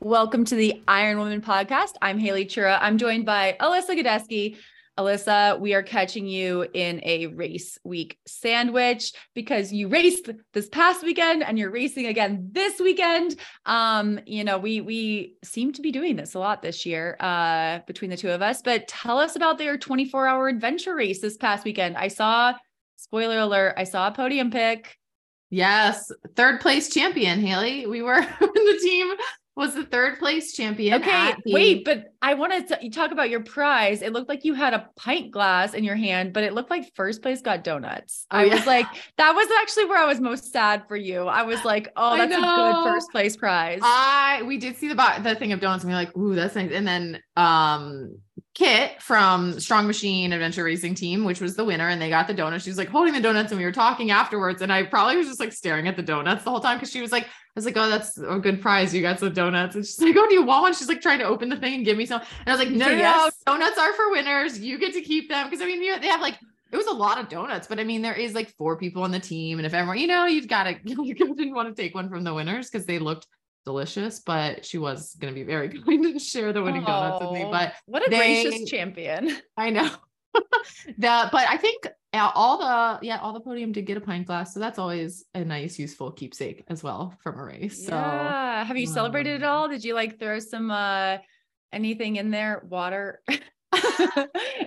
Welcome to the Iron Woman podcast. I'm Haley Chura. I'm joined by Alyssa Godesky. Alyssa, we are catching you in a race week sandwich because you raced this past weekend and you're racing again this weekend. Um, you know, we we seem to be doing this a lot this year uh between the two of us, but tell us about their 24-hour adventure race this past weekend. I saw spoiler alert, I saw a podium pick. Yes, third place champion, Haley. We were in the team was the third place champion. Okay, the- wait, but I wanted to talk about your prize. It looked like you had a pint glass in your hand, but it looked like first place got donuts. Oh, I yeah. was like, that was actually where I was most sad for you. I was like, oh, that's a good first place prize. I we did see the the thing of donuts and we are like, ooh, that's nice. And then um Kit from Strong Machine Adventure Racing Team, which was the winner, and they got the donuts. She was like holding the donuts, and we were talking afterwards. And I probably was just like staring at the donuts the whole time because she was like, I was like, oh, that's a good prize. You got some donuts. And she's like, oh, do you want one? She's like trying to open the thing and give me some. And I was like, no, no, yes. no, donuts are for winners. You get to keep them. Because I mean, they have like, it was a lot of donuts, but I mean, there is like four people on the team. And if everyone, you know, you've got to, you didn't want to take one from the winners because they looked delicious, but she was going to be very kind and share the winning oh, donuts with me. But what a they, gracious champion. I know. that, but I think all the yeah all the podium did get a pint glass, so that's always a nice useful keepsake as well from a race. So yeah, have you um, celebrated at um, all? Did you like throw some uh anything in there, water?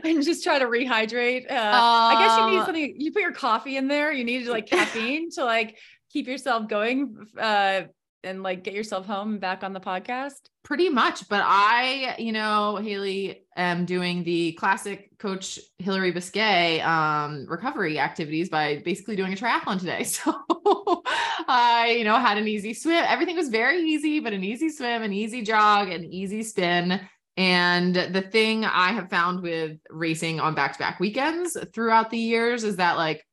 and just try to rehydrate. Uh, uh, I guess you need something. You put your coffee in there. You need like caffeine to like keep yourself going. Uh, and like get yourself home and back on the podcast? Pretty much. But I, you know, Haley am doing the classic coach Hillary Biscay um, recovery activities by basically doing a triathlon today. So I, you know, had an easy swim. Everything was very easy, but an easy swim, an easy jog, an easy spin. And the thing I have found with racing on back to back weekends throughout the years is that like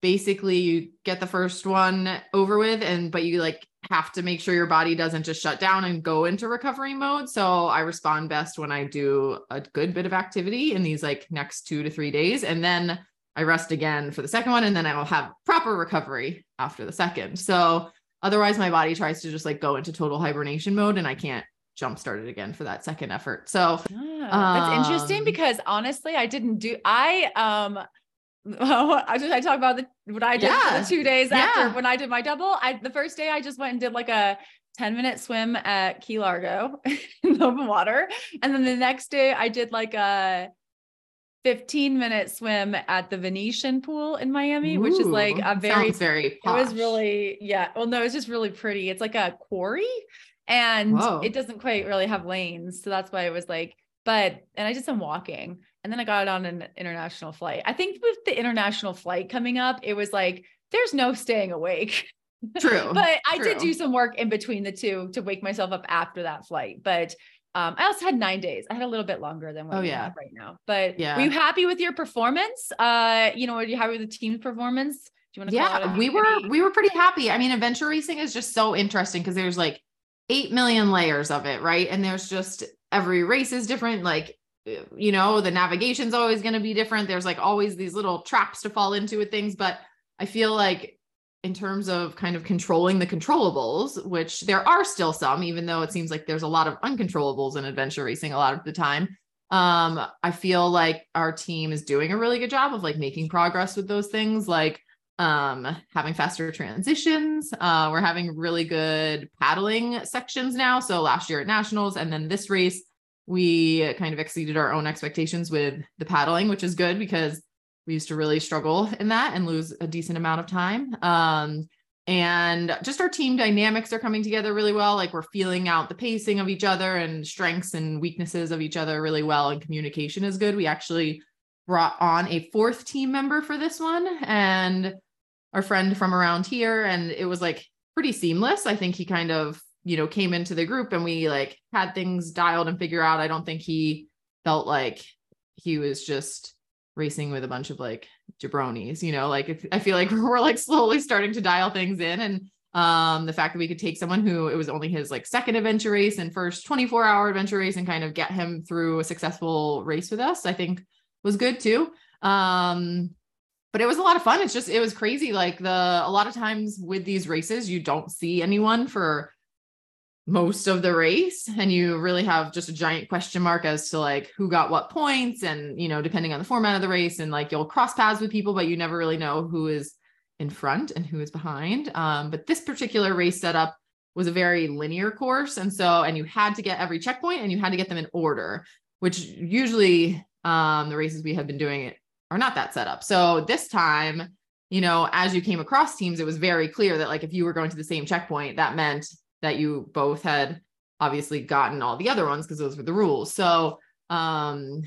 basically you get the first one over with and but you like have to make sure your body doesn't just shut down and go into recovery mode. So I respond best when I do a good bit of activity in these like next two to three days. And then I rest again for the second one. And then I will have proper recovery after the second. So otherwise, my body tries to just like go into total hibernation mode and I can't jump start it again for that second effort. So that's um, interesting because honestly, I didn't do, I, um, I just I talk about the what I did yeah. two days yeah. after when I did my double. I the first day I just went and did like a 10 minute swim at Key Largo in the open water. And then the next day I did like a 15 minute swim at the Venetian pool in Miami, Ooh, which is like a very, very, posh. it was really, yeah. Well, no, it's just really pretty. It's like a quarry and Whoa. it doesn't quite really have lanes. So that's why it was like, but, and I did some walking and then I got on an international flight. I think with the international flight coming up, it was like, there's no staying awake. True. but I did do some work in between the two to wake myself up after that flight. But um, I also had nine days. I had a little bit longer than what oh, yeah. right now. But yeah. were you happy with your performance? Uh, you know, were you happy with the team's performance? Do you want to? Yeah, we were. We were pretty happy. I mean, adventure racing is just so interesting because there's like eight million layers of it, right? And there's just every race is different. Like you know, the navigation's always going to be different. There's like always these little traps to fall into with things. But I feel like in terms of kind of controlling the controllables, which there are still some, even though it seems like there's a lot of uncontrollables in adventure racing a lot of the time. Um, I feel like our team is doing a really good job of like making progress with those things, like um having faster transitions uh we're having really good paddling sections now so last year at nationals and then this race we kind of exceeded our own expectations with the paddling, which is good because we used to really struggle in that and lose a decent amount of time. Um, and just our team dynamics are coming together really well. Like we're feeling out the pacing of each other and strengths and weaknesses of each other really well. And communication is good. We actually brought on a fourth team member for this one and our friend from around here. And it was like pretty seamless. I think he kind of you know, came into the group and we like had things dialed and figure out. I don't think he felt like he was just racing with a bunch of like jabronis, you know, like I feel like we're like slowly starting to dial things in and um the fact that we could take someone who it was only his like second adventure race and first 24 hour adventure race and kind of get him through a successful race with us, I think was good too. Um but it was a lot of fun. It's just it was crazy like the a lot of times with these races you don't see anyone for most of the race and you really have just a giant question mark as to like who got what points and you know depending on the format of the race and like you'll cross paths with people but you never really know who is in front and who is behind um, but this particular race setup was a very linear course and so and you had to get every checkpoint and you had to get them in order which usually um, the races we have been doing it are not that set up so this time you know as you came across teams it was very clear that like if you were going to the same checkpoint that meant that you both had obviously gotten all the other ones because those were the rules. So um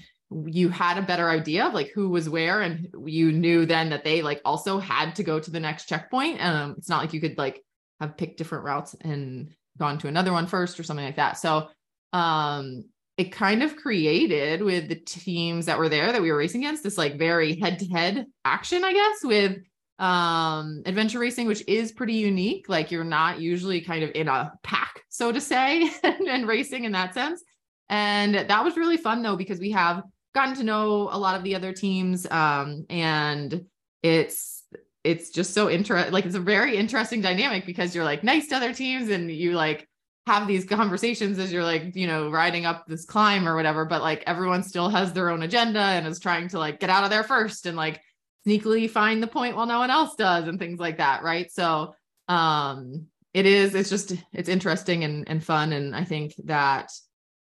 you had a better idea of like who was where and you knew then that they like also had to go to the next checkpoint. Um it's not like you could like have picked different routes and gone to another one first or something like that. So um it kind of created with the teams that were there that we were racing against this like very head to head action, I guess, with um adventure racing which is pretty unique. Like you're not usually kind of in a pack so to say and, and, racing in that sense. And that was really fun though because we have gotten to know a lot of the other teams um and it's it's just so interesting like it's a very interesting dynamic because you're like nice to other teams and you like have these conversations as you're like you know riding up this climb or whatever but like everyone still has their own agenda and is trying to like get out of there first and like sneakily find the point while no one else does and things like that right? So um it is it's just it's interesting and, and fun and i think that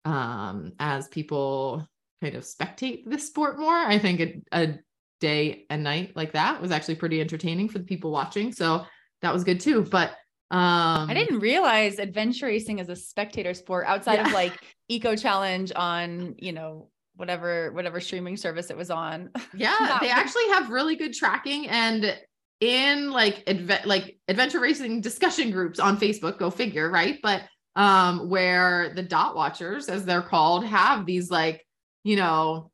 um as people kind of spectate this sport more i think a, a day and night like that was actually pretty entertaining for the people watching so that was good too but um I didn't realize adventure racing is a spectator sport outside yeah. of like eco challenge on, you know, whatever whatever streaming service it was on. Yeah, they actually have really good tracking and in like adve- like adventure racing discussion groups on Facebook, go figure, right? But um where the dot watchers as they're called have these like, you know,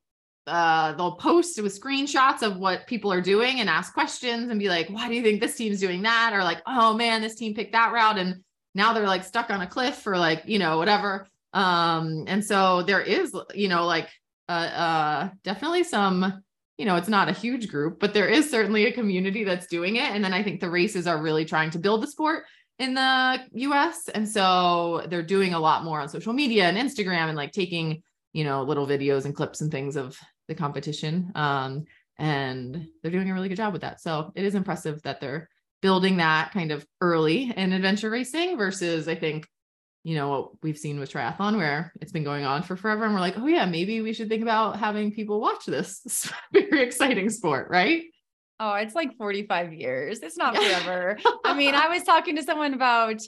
uh they'll post with screenshots of what people are doing and ask questions and be like, "Why do you think this team's doing that?" or like, "Oh man, this team picked that route and now they're like stuck on a cliff or like, you know, whatever." Um and so there is, you know, like uh, uh, definitely some you know it's not a huge group but there is certainly a community that's doing it and then i think the races are really trying to build the sport in the us and so they're doing a lot more on social media and instagram and like taking you know little videos and clips and things of the competition um, and they're doing a really good job with that. So it is impressive that they're building that kind of early in adventure racing versus i think you know what we've seen with triathlon where it's been going on for forever and we're like oh yeah maybe we should think about having people watch this very exciting sport right? Oh it's like 45 years. It's not forever. I mean i was talking to someone about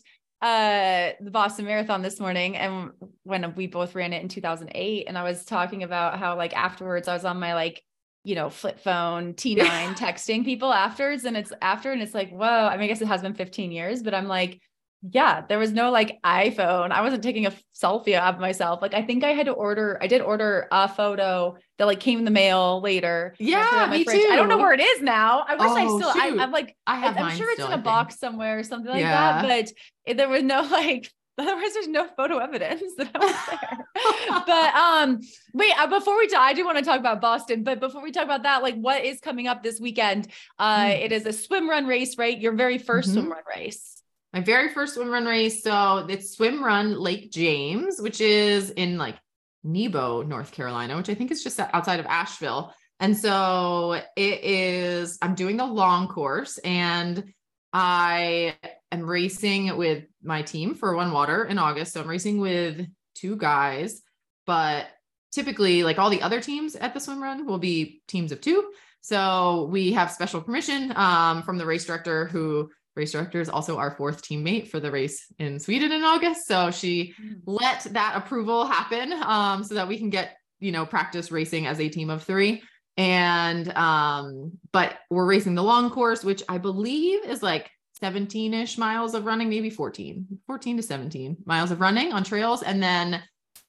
uh the boston marathon this morning and when we both ran it in 2008 and i was talking about how like afterwards i was on my like you know, flip phone, T9 texting people afterwards. And it's after, and it's like, whoa, I mean, I guess it has been 15 years, but I'm like, yeah, there was no like iPhone. I wasn't taking a selfie of myself. Like I think I had to order, I did order a photo that like came in the mail later. Yeah, me fridge. too. I don't know where it is now. I wish oh, I still, I, am like, I have I'm sure it's still, in a box somewhere or something like yeah. that. But there was no like, otherwise there's no photo evidence that I was there. but um, wait, uh, before we talk, I do want to talk about Boston, but before we talk about that, like what is coming up this weekend? Uh, mm. it is a swim run race, right? Your very 1st mm-hmm. swim run race my very first swim run race. So it's swim run Lake James, which is in like Nebo, North Carolina, which I think is just outside of Asheville. And so it is, I'm doing the long course and I am racing with my team for One Water in August. So I'm racing with two guys, but typically, like all the other teams at the swim run, will be teams of two. So we have special permission um, from the race director who race director is also our fourth teammate for the race in Sweden in August. So she mm. let that approval happen um, so that we can get, you know, practice racing as a team of three. And, um, but we're racing the long course, which I believe is like 17 ish miles of running, maybe 14, 14 to 17 miles of running on trails, and then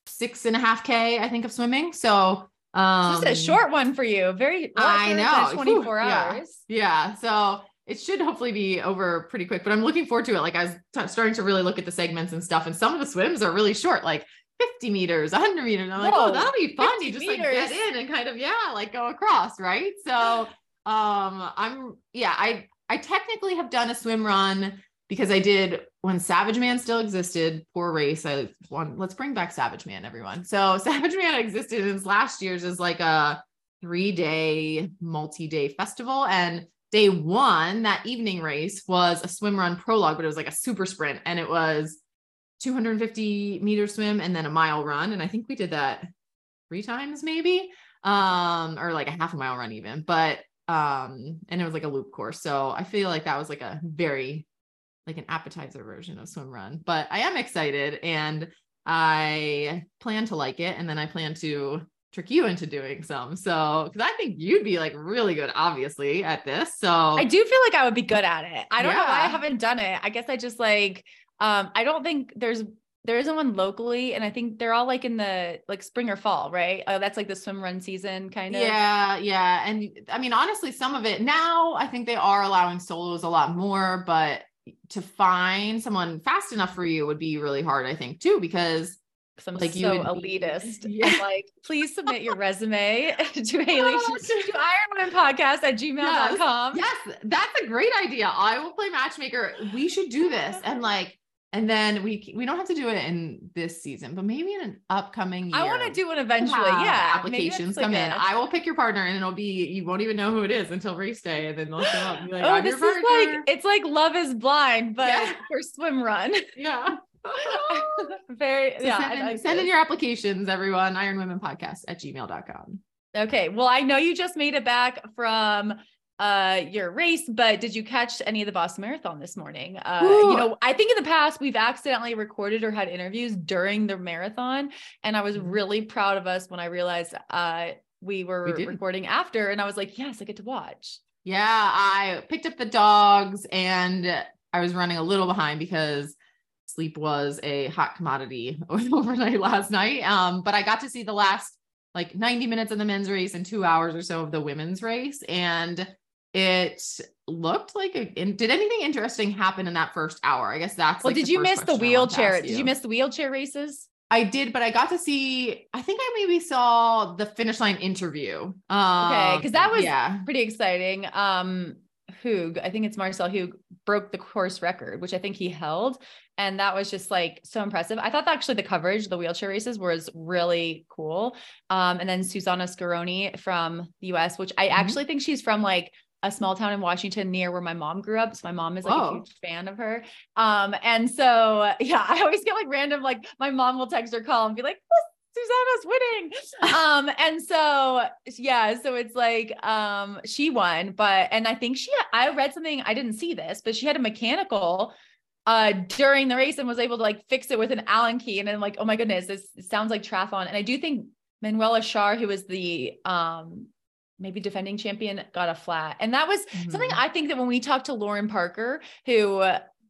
six and a half K, I think, of swimming. So, Um, this is a short one for you. Very, I know. 24 Whew, yeah. hours. Yeah. So it should hopefully be over pretty quick, but I'm looking forward to it. Like I was t- starting to really look at the segments and stuff, and some of the swims are really short, like 50 meters, 100 meters. I'm like, oh, that'll be fun. 50 You just like get in and kind of, yeah, like go across. Right. So, um, I'm, yeah, I, I technically have done a swim run because I did when Savage Man still existed. Poor race. I want, let's bring back Savage Man, everyone. So Savage Man existed in last year's as like a three day, multi day festival. And day one, that evening race was a swim run prologue, but it was like a super sprint and it was 250 meter swim and then a mile run. And I think we did that three times maybe, um, or like a half a mile run even, but, um, and it was like a loop course. So I feel like that was like a very, like an appetizer version of swim run, but I am excited and I plan to like it. And then I plan to trick you into doing some. So, cause I think you'd be like really good, obviously at this. So I do feel like I would be good at it. I don't know why I haven't done it. I guess I just like, um, I don't think there's, there isn't one locally. And I think they're all like in the like spring or fall, right? Uh, that's like the swim run season kind of. Yeah, yeah. And I mean, honestly, some of it now I think they are allowing solos a lot more, but to find someone fast enough for you would be really hard, I think, too, because I'm Like, you so be- elitist. Yeah. Like, please submit your resume to Haley to Iron Women Podcast at gmail.com. yes, that's a great idea. I will play matchmaker. We should do this. And like, and then we we don't have to do it in this season, but maybe in an upcoming year. I want to do one eventually. Yeah. applications come in. I will pick your partner and it'll be you won't even know who it is until race day, and then they'll show up and be like, oh, this your is partner. like it's like Love is Blind, but Yeah. for swim run. yeah. Very So yeah. send, in, send in your applications, everyone. Iron Women Podcast at gmail.com. Okay. Well, I know you just made it back from uh your race, but did you catch any of the Boston Marathon this morning? Uh Ooh. you know, I think in the past we've accidentally recorded or had interviews during the marathon and I was Mhm. really proud of us when I realized uh we were We recording after and I was like, yes, I get to watch. Yeah, I picked up the dogs and I was running a little behind because sleep was a hot commodity overnight last night. Um, but I got to see the last like 90 minutes of the men's race and two hours or so of the women's race. And it looked like a, did anything interesting happen in that first hour? I guess that's Well, like did you miss the question I wanted to wheelchair? Did you miss the wheelchair races? I did, but I got to see, I think I maybe saw the finish line interview. Um, Okay, because that was yeah. pretty exciting. Um, Hug, I think it's Marcel Hug, broke the course record, which I think he held, and that was just like so impressive. I thought that actually the coverage, the wheelchair races, was really cool. Um, and then Susanna Scaroni from the U.S., which I Mhm. actually think she's from like a small town in Washington near where my mom grew up. So my mom is like a huge fan of her. Um, and so yeah, I always get like random, like my mom will text or call and be like, Susanna's winning. um, and so yeah, so it's like um she won, but and I think she I read something, I didn't see this, but she had a mechanical uh during the race and was able to like fix it with an Allen key. And then like, oh my goodness, this sounds like triathlon. And I do think Manuela Schär, who was the um maybe defending champion, got a flat. And that was something Mhm. I think that when we talked to Lauren Parker, who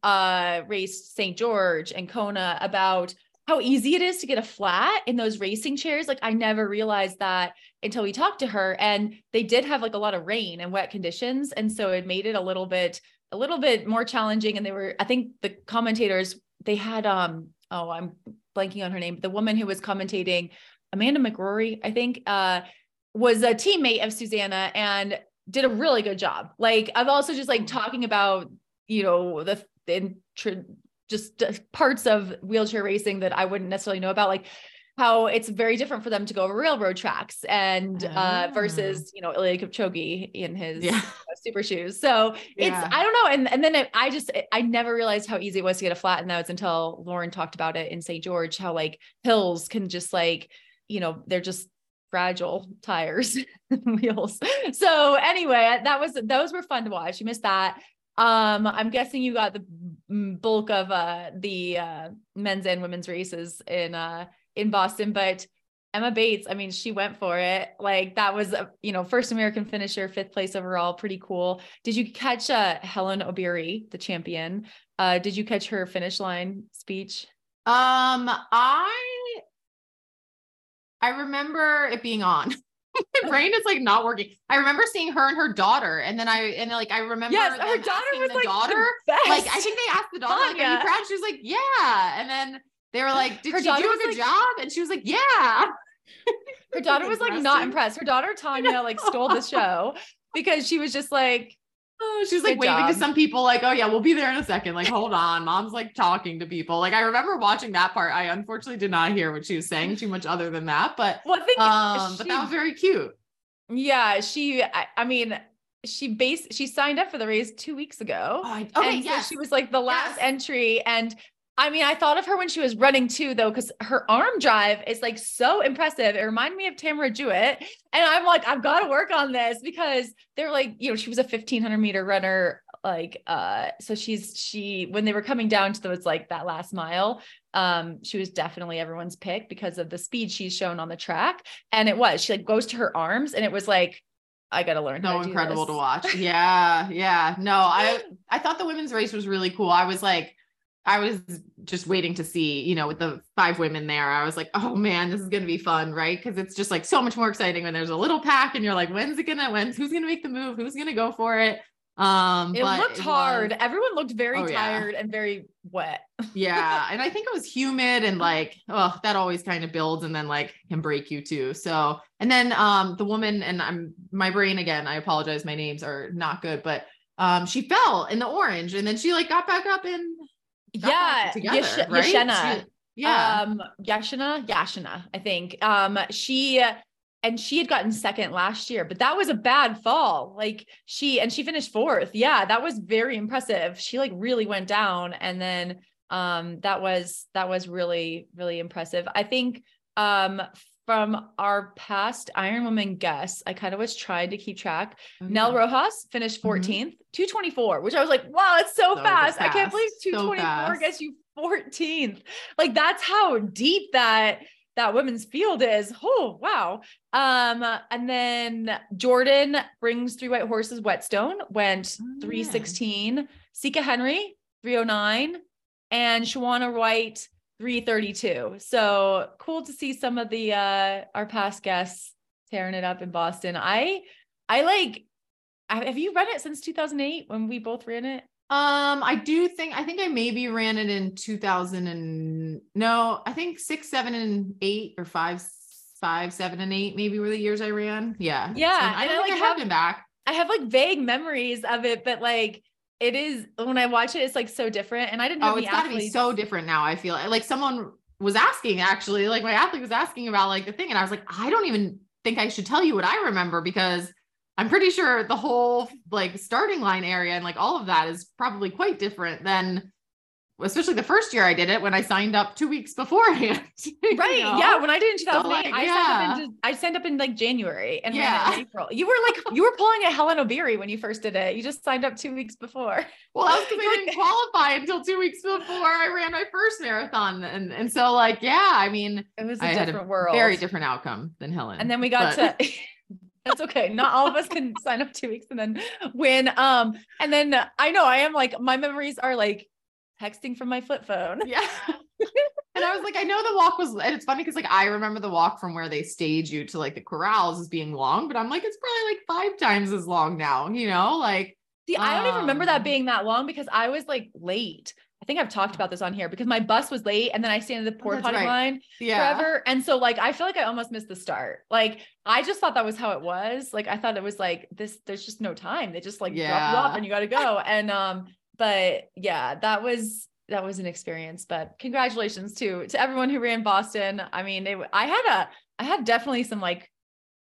uh raced St. George and Kona about how easy it is to get a flat in those racing chairs. Like I never realized that until we talked to her. And they did have like a lot of rain and wet conditions. And so it made it a little bit, a little bit more challenging. And they were, I think the commentators, they had um, oh, I'm blanking on her name, the woman who was commentating, Amanda McGrory, I think, uh, was a teammate of Susanna and did a really good job. Like I've also just like talking about, you know, the, the just uh, parts of wheelchair racing that I wouldn't necessarily know about, like how it's very different for them to go over railroad tracks and uh Ah. versus, you know, Eliud Kipchoge in his Yeah. uh, super shoes. So it's Yeah. I don't know. And and then it, I just I never realized how easy it was to get a flat in those until Lauren talked about it in St. George, how like hills can just like, you know, they're just fragile tires and wheels. So anyway, that was those were fun to watch. You missed that. Um, I'm guessing you got the mm, bulk of uh the uh men's and women's races in uh in Boston, but Emma Bates, I mean, she went for it. Like that was, a, you know, first American finisher, fifth place overall, pretty cool. Did you catch uh Helen Obiri, the champion? Uh, did you catch her finish line speech? Um, I I remember it being on. my brain is like not working. I remember seeing her and her daughter, and then I and like I remember Yes, her daughter was the like daughter. Like I think they asked the daughter, like, "Are you proud?" She was like, "Yeah," and then they were like, "Did Her she do a good like- job?" And she was like, "Yeah." her daughter was like not impressed. Her daughter Tanya like stole the show because she was just like, Oh, she was like Good waving to some people, like, "Oh yeah, we'll be there in a second. Like, hold on." Mom's like talking to people. Like, I remember watching that part. I unfortunately did not hear what she was saying too much other than that, but well, I think um, but that was very cute. yeah, she. I, I mean, she base she signed up for the race two weeks ago. Oh, I, okay, and so she was like the last Yes. entry. And I mean, I thought of her when she was running too, though, because her arm drive is like so impressive. It reminded me of Tamara Jewett. And I'm like, I've got to work on this because they're like, you know, she was a 1500 meter runner. Like, uh, so she's, she, when they were coming down to those, like that last mile, um, she was definitely everyone's pick because of the speed she's shown on the track. And it was, she like goes to her arms and it was like, I got to learn. so incredible to watch. Yeah, yeah. No, I I thought the women's race was really cool. I was like, I was just waiting to see, you know, with the five women there. I was like, oh man, this is gonna be fun, right? Because it's just like so much more exciting when there's a little pack and you're like, when's it gonna when's who's gonna make the move? Who's gonna go for it? Um It looked was- hard. Everyone looked very Oh, yeah. tired and very wet. yeah and i think it was humid and like oh that always kind of builds and then like can break you too so and then um the woman and i'm my brain again i apologize my names are not good but um she fell in the orange and then she like got back up and yeah, together Yash- right Yashena. She- yeah Um, Yashina, Yashina, I think. Um, she and she had gotten second last year, but that was a bad fall. Like she and she finished fourth. Yeah, that was very impressive. She like really went down, and then um, that was that was really really impressive. I think um from our past Iron Woman guests, I kind of was trying to keep track. Oh, Nell. Rojas finished 14th, 224, which I was like, wow, that's so, So fast. I can't believe 224 fast. gets you 14th. Like that's how deep that that women's field is. Oh, wow. Um, and then Jordan brings three white horses, Whetstone went Oh, yeah. 316, Sika Henry, 309, and Shawana White, 332. So cool to see some of the uh our past guests tearing it up in Boston. I I like have you run it since 2008 when we both ran it? Um, I do think I think I maybe ran it in 2000 and no, I think six, seven, and eight, or five, five, seven, and eight maybe were the years I ran. Yeah, Yeah, So I I, don't think like, I have have- been back. I have like vague memories of it, but like it is when I watch it, it's like so different. And I didn't have Oh, it's got to be so different now. I feel like someone was asking actually, like my athlete was asking about like the thing, and I was like, I don't even think I should tell you what I remember because I'm pretty sure the whole like starting line area and like all of that is probably quite different than, especially the first year I did it when I signed up two weeks beforehand. Right. know? Yeah. When I did in 2008, like, I yeah. signed up in, I signed up in like January and ran Yeah. in April. You were like, you were pulling a Helen Obiri when you first did it. You just signed up two weeks before. Well, that was because I didn't qualify until two weeks before I ran my first marathon. And, and so like, yeah, I mean, It was a I different world. very different outcome than Helen. And then we got but- to that's okay. Not all of us can sign up two weeks and then win. Um, and then I know I am like my memories are like texting from my flip phone. Yeah. and I was like, I know the walk was, and it's funny because like I remember the walk from where they stage you to like the corrals as being long, but I'm like, it's probably like five times as long now, you know? Like, See, I don't even remember that Um, being that long because I was like late. I think I've talked about this on here because my bus was late and then I stayed in the porta that's potty right. line yeah. forever. And so like I feel like I almost missed the start. Like I just thought that was how it was. Like I thought it was like this, there's just no time. They just like drop you off and you gotta go. And um, but yeah, that was that was an experience. But congratulations to to everyone who ran Boston. I mean, it, I had a I had definitely some like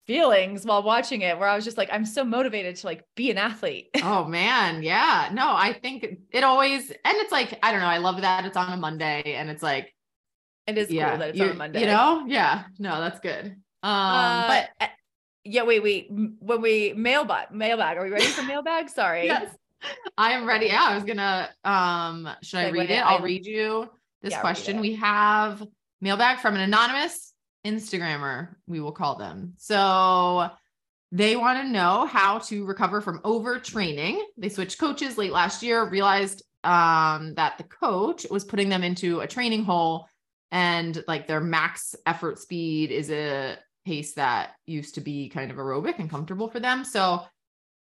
feelings while watching it where I was just like, I'm so motivated to like be an athlete. oh man. Yeah. No, I think it always, and it's like, I don't know. I love that it's on a Monday and it's like, It is yeah, cool that it's you- on a Monday. You know? Yeah. No, that's good. Um, Uh, but uh, yeah, wait, wait. When we mailbag, mailbag, are we ready for mailbag? Sorry. yes, I am ready. Yeah. I was gonna, um, should I read it? I'll read you this Yeah, question. We have mailbag from an anonymous Instagrammer, we will call them. So they want to know how to recover from overtraining. They switched coaches late last year, realized um, that the coach was putting them into a training hole and like their max effort speed is a pace that used to be kind of aerobic and comfortable for them. So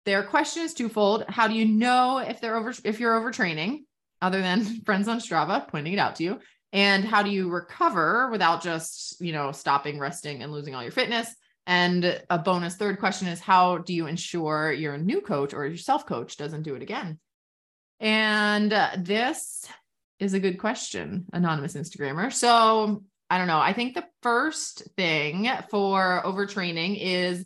their question is twofold. How do you know if they're over if you're overtraining, other than friends on Strava pointing it out to you? And how do you recover without just, you know, stopping, resting, and losing all your fitness? And a bonus third question is how do you ensure your new coach or your self coach doesn't do it again? And uh, this is a good question, anonymous Instagrammer. So I don't know. I think the first thing for overtraining is,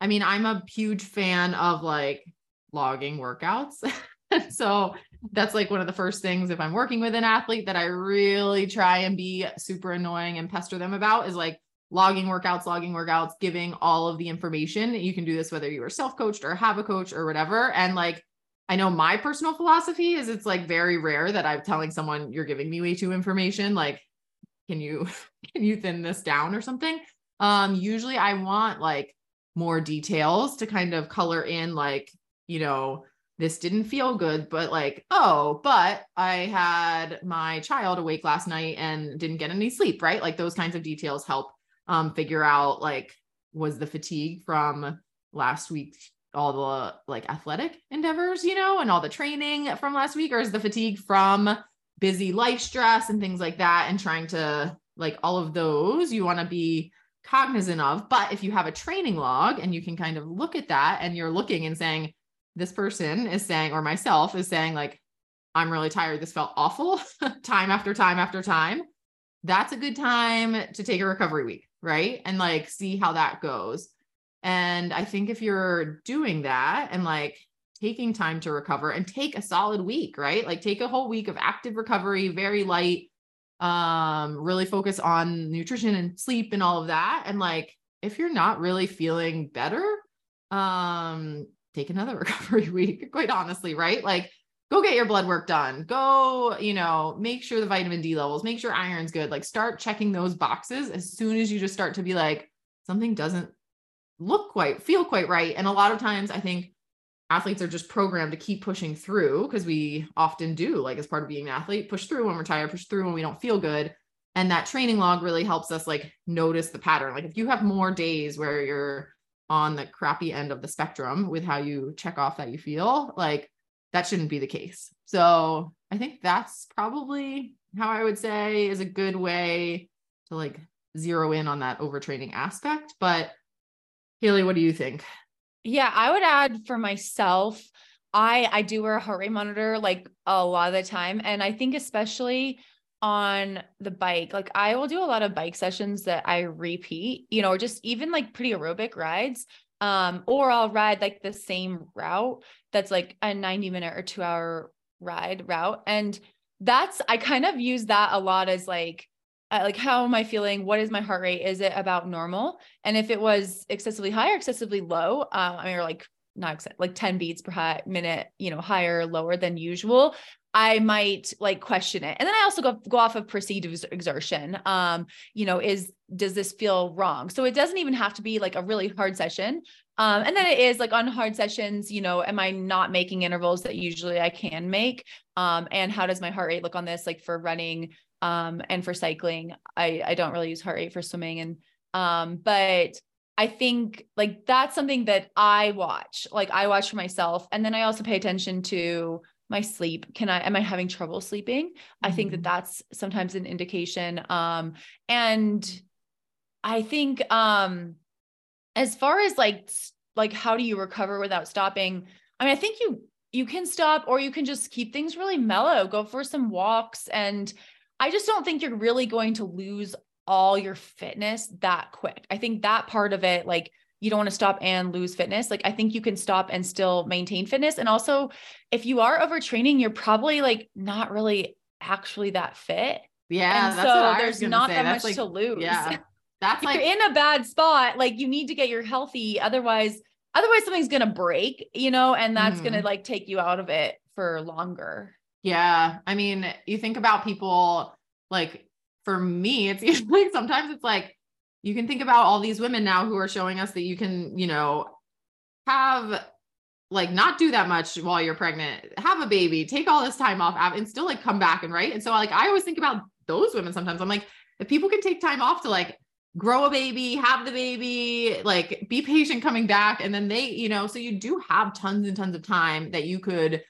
I mean, I'm a huge fan of like logging workouts. so that's like one of the first things if I'm working with an athlete that I really try and be super annoying and pester them about is like logging workouts, logging workouts, giving all of the information. You can do this whether you are self coached or have a coach or whatever. And like, I know my personal philosophy is it's like very rare that I'm telling someone you're giving me way too information. Like, can you can you thin this down or something? Um, usually I want like more details to kind of color in like, you know, this didn't feel good, but like, oh, but I had my child awake last night and didn't get any sleep, right? Like those kinds of details help um, figure out like was the fatigue from last week all the like athletic endeavors, you know, and all the training from last week, or is the fatigue from busy life stress and things like that, and trying to like all of those you want to be cognizant of. But if you have a training log and you can kind of look at that and you're looking and saying, this person is saying, or myself is saying, like, I'm really tired. This felt awful time after time after time. That's a good time to take a recovery week right? And like see how that goes. And I think if you're doing that and like taking time to recover and take a solid week, right? Like take a whole week of active recovery, very light, um, really focus on nutrition and sleep and all of that. And like if you're not really feeling better, um, take another recovery week, quite honestly, right? Like go get your blood work done. Go, you know, make sure the vitamin D levels, make sure iron's good. Like start checking those boxes as soon as you just start to be like, something doesn't look quite, feel quite right. And a lot of times I think athletes are just programmed to keep pushing through because we often do, like as part of being an athlete, push through when we're tired, push through when we don't feel good. And that training log really helps us like notice the pattern. Like if you have more days where you're on the crappy end of the spectrum with how you check off that you feel, like that shouldn't be the case. So I think that's probably how I would say is a good way to like zero in on that overtraining aspect. But Haley, what do you think? Yeah, I would add for myself, I I do wear a heart rate monitor like a lot of the time. And I think especially on the bike, like I will do a lot of bike sessions that I repeat, you know, or just even like pretty aerobic rides um or i'll ride like the same route that's like a 90 minute or 2 hour ride route and that's i kind of use that a lot as like uh, like how am i feeling? What is my heart rate? Is it about normal? And if it was excessively high or excessively low um i mean or like not like 10 beats per minute you know higher or lower than usual I might like question it. And then I also go, go off of perceived exertion. Um, you know, is, does this feel wrong? So it doesn't even have to be like a really hard session. Um, and then it is like on hard sessions, you know, am I not making intervals that usually I can make? Um, and how does my heart rate look on this? Like for running, um, and for cycling, I, I don't really use heart rate for swimming. And, um, but I think like that's something that I watch, like I watch for myself. And then I also pay attention to my sleep can i am i having trouble sleeping mm-hmm. i think that mm-hmm. that's sometimes an indication um and i think um as far as like like how do you recover without stopping i mean i think you you can stop or you can just keep things really mellow go for some walks and i just don't think you're really going to lose all your fitness that quick i think that part of it like you don't want to stop and lose fitness. Like I think you can stop and still maintain fitness. And also, if you are overtraining, you're probably like not really actually that fit. Yeah. And so there's not say. that that's much like, to lose. Yeah. That's like you're in a bad spot. Like you need to get your healthy. Otherwise, otherwise something's gonna break, you know, and that's mm. gonna like take you out of it for longer. Yeah. I mean, you think about people like for me, it's usually sometimes it's like you can think about all these women now who are showing us that you can, you know, have like not do that much while you're pregnant, have a baby, take all this time off and still like come back and right. And so like I always think about those women sometimes. I'm like, if people can take time off to like grow a baby, have the baby, like be patient coming back. And then they, you know, so you do have tons and tons of time that you could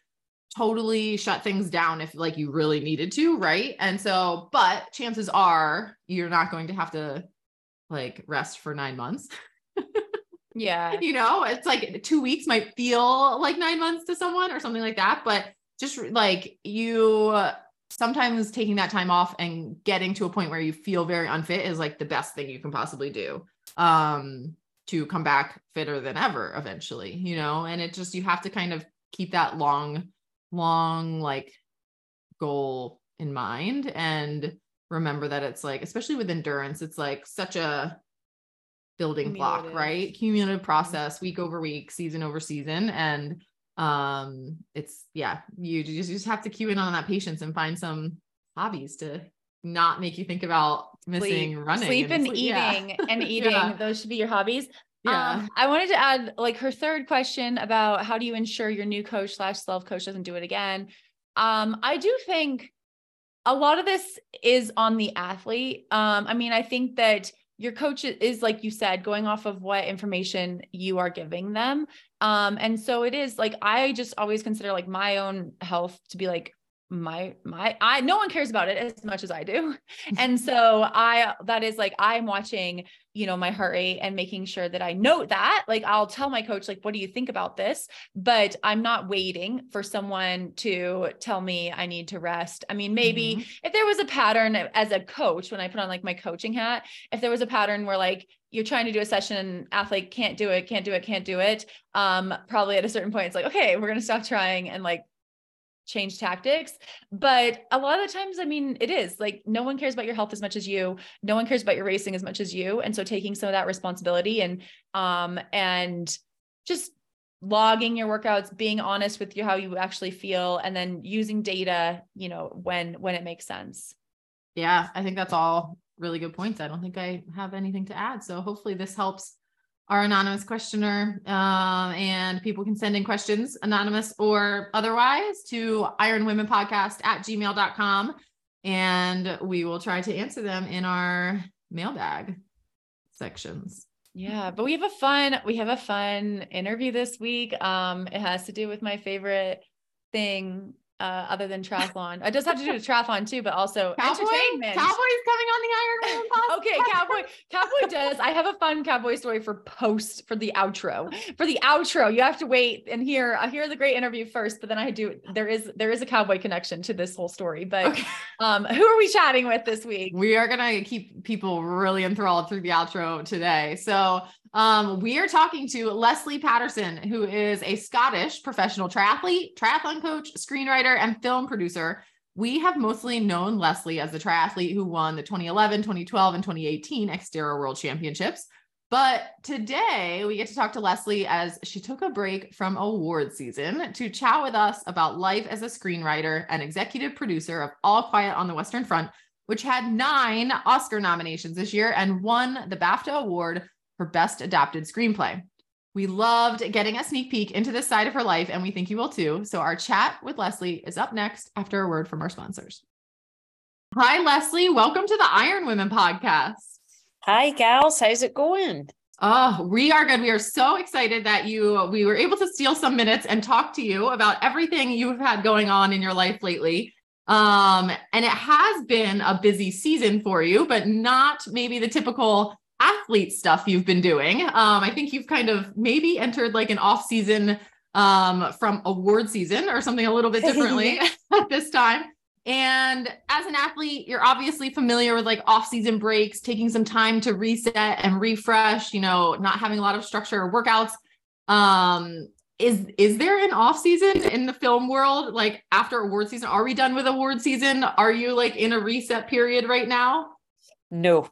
totally shut things down if like you really needed to, right? And so, but chances are you're not going to have to like rest for nine months. Yeah. you know, it's like two weeks might feel like nine months to someone or something like that. But just like you sometimes taking that time off and getting to a point where you feel very unfit is like the best thing you can possibly do um to come back fitter than ever eventually you know and it just you have to kind of keep that long long like goal in mind and remember that it's like especially with endurance it's like such a building block right cumulative process week over week season over season and um it's yeah you just, you just have to cue in on that patience and find some hobbies to not make you think about missing Sleep, running sleep and, sleep- yeah. eating and eating. Yeah. Those should be your hobbies. Yeah Um, I wanted to add like her third question about how do you ensure your new coach slash self coach doesn't do it again. Um, I do think a lot of this is on the athlete. Um, I mean, I think that your coach is like you said, going off of what information you are giving them. Um, and so it is like I just always consider like my own health to be like my my I no one cares about it as much as I do. And so I that is like I'm watching you know my heart rate and making sure that i note that like i'll tell my coach like what do you think about this but i'm not waiting for someone to tell me i need to rest i mean maybe Mhm. if there was a pattern as a coach when i put on like my coaching hat if there was a pattern where like you're trying to do a session and athlete can't do it can't do it can't do it um probably at a certain point it's like okay we're going to stop trying and like change tactics but a lot of the times i mean it is like no one cares about your health as much as you no one cares about your racing as much as you and so taking some of that responsibility and um and just logging your workouts being honest with you how you actually feel and then using data you know when when it makes sense. Yeah i think that's all really good points. I don't think i have anything to add so hopefully this helps our anonymous questioner um, and people can send in questions anonymous or otherwise to iron women podcast at gmail.com and we will try to answer them in our mailbag sections. Yeah but we have a fun we have a fun interview this week. Um it has to do with my favorite thing uh other than triathlon. It does have to do with triathlon too but also cowboy? entertainment. Cowboy's coming on the iron women podcast? Okay cowboy cowboy does. I have a fun cowboy story for post for the outro. For the outro you have to wait and hear i hear the great interview first but then i do there is there is a cowboy connection to this whole story. But Okay. um who are we chatting with this week? We are going to keep people really enthralled through the outro today. So, um, we are talking to Lesley Paterson, who is a Scottish professional triathlete, triathlon coach, screenwriter, and film producer. We have mostly known Lesley as the triathlete who won the 2011, 2012, and 2018 Xterra World Championships. But today we get to talk to Lesley as she took a break from award season to chat with us about life as a screenwriter and executive producer of All Quiet on the Western Front, which had nine Oscar nominations this year and won the BAFTA award for Best Adapted Screenplay. We loved getting a sneak peek into this side of her life, and we think you will too. So, our chat with Lesley is up next after a word from our sponsors. Hi, Lesley. Welcome to the Iron Women podcast. Hi, gals. How's it going? Oh, we are good. We are so excited that you we were able to steal some minutes and talk to you about everything you've had going on in your life lately. Um, and it has been a busy season for you, but not maybe the typical athlete stuff you've been doing. Um, I think you've kind of maybe entered like an off season um from award season or something a little bit differently at this time. And as an athlete, you're obviously familiar with like off-season breaks, taking some time to reset and refresh, you know, not having a lot of structure or workouts. Um, is is there an off season in the film world like after award season? Are we done with award season? Are you like in a reset period right now? No,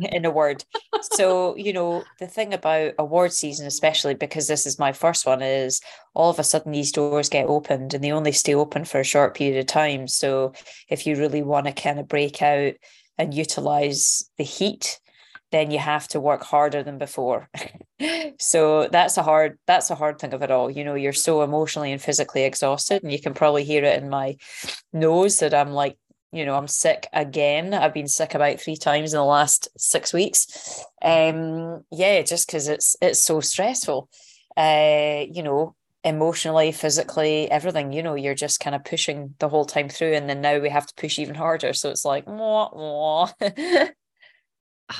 in a word. so, you know, the thing about award season, especially because this is my first one, is all of a sudden these doors get opened and they only stay open for a short period of time. So, if you really want to kind of break out and utilize the heat, then you have to work harder than before. so that's a hard that's a hard thing of it all. You know, you're so emotionally and physically exhausted, and you can probably hear it in my nose that I'm like you know, I'm sick again. I've been sick about three times in the last six weeks. Um, yeah, just because it's it's so stressful. Uh, you know, emotionally, physically, everything, you know, you're just kind of pushing the whole time through. And then now we have to push even harder. So it's like, mwah, mwah.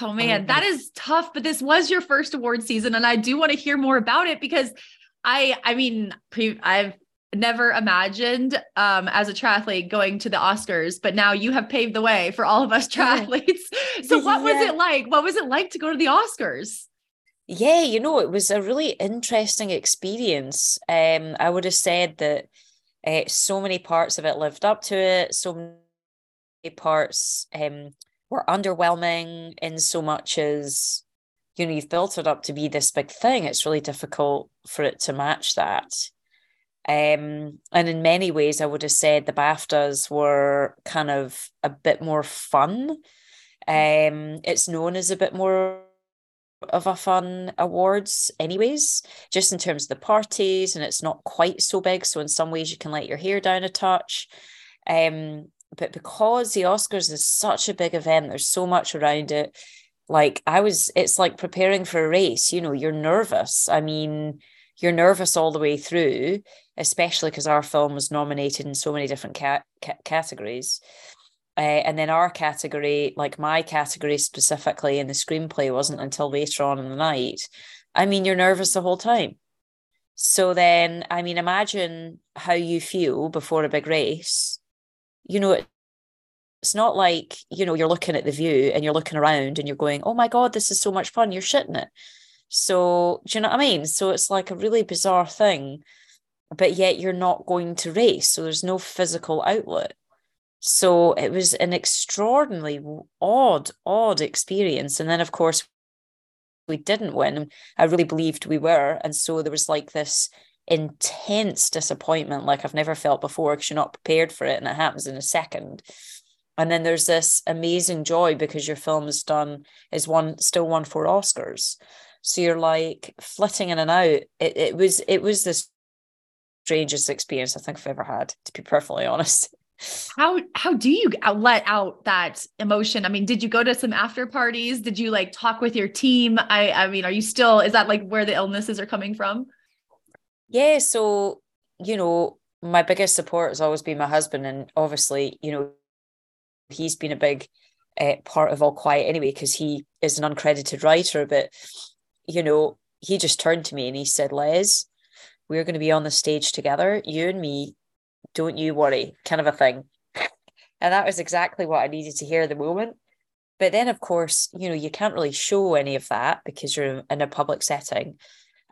Oh man, that is tough. But this was your first award season, and I do want to hear more about it because I, I mean, pre- I've never imagined um, as a triathlete going to the Oscars, but now you have paved the way for all of us triathletes. so, what was it like? What was it like to go to the Oscars? Yeah, you know, it was a really interesting experience. Um, I would have said that uh, so many parts of it lived up to it. So many parts um, were underwhelming in so much as you know you've built it up to be this big thing. It's really difficult for it to match that. Um, and in many ways, I would have said the BAFTAs were kind of a bit more fun. Um, it's known as a bit more of a fun awards, anyways, just in terms of the parties, and it's not quite so big. So in some ways, you can let your hair down a touch. Um, but because the Oscars is such a big event, there's so much around it. Like I was, it's like preparing for a race. You know, you're nervous. I mean, you're nervous all the way through, especially because our film was nominated in so many different ca- ca- categories. Uh, and then our category, like my category specifically in the screenplay, wasn't until later on in the night. I mean, you're nervous the whole time. So then, I mean, imagine how you feel before a big race. You know, it's not like, you know, you're looking at the view and you're looking around and you're going, oh my God, this is so much fun. You're shitting it. So, do you know what I mean? So it's like a really bizarre thing, but yet you're not going to race. So there's no physical outlet. So it was an extraordinarily odd, odd experience. And then, of course, we didn't win. I really believed we were. And so there was like this intense disappointment, like I've never felt before, because you're not prepared for it and it happens in a second. And then there's this amazing joy because your film is done, is one still won for Oscars. So you're like flitting in and out. It, it was it was the strangest experience I think I've ever had, to be perfectly honest. How how do you let out that emotion? I mean, did you go to some after parties? Did you like talk with your team? I I mean, are you still is that like where the illnesses are coming from? Yeah, so you know, my biggest support has always been my husband, and obviously, you know, he's been a big uh, part of All Quiet anyway because he is an uncredited writer. But you know, he just turned to me and he said, Les, we're going to be on the stage together, you and me. Don't you worry, kind of a thing. And that was exactly what I needed to hear at the moment. But then, of course, you know, you can't really show any of that because you're in a public setting.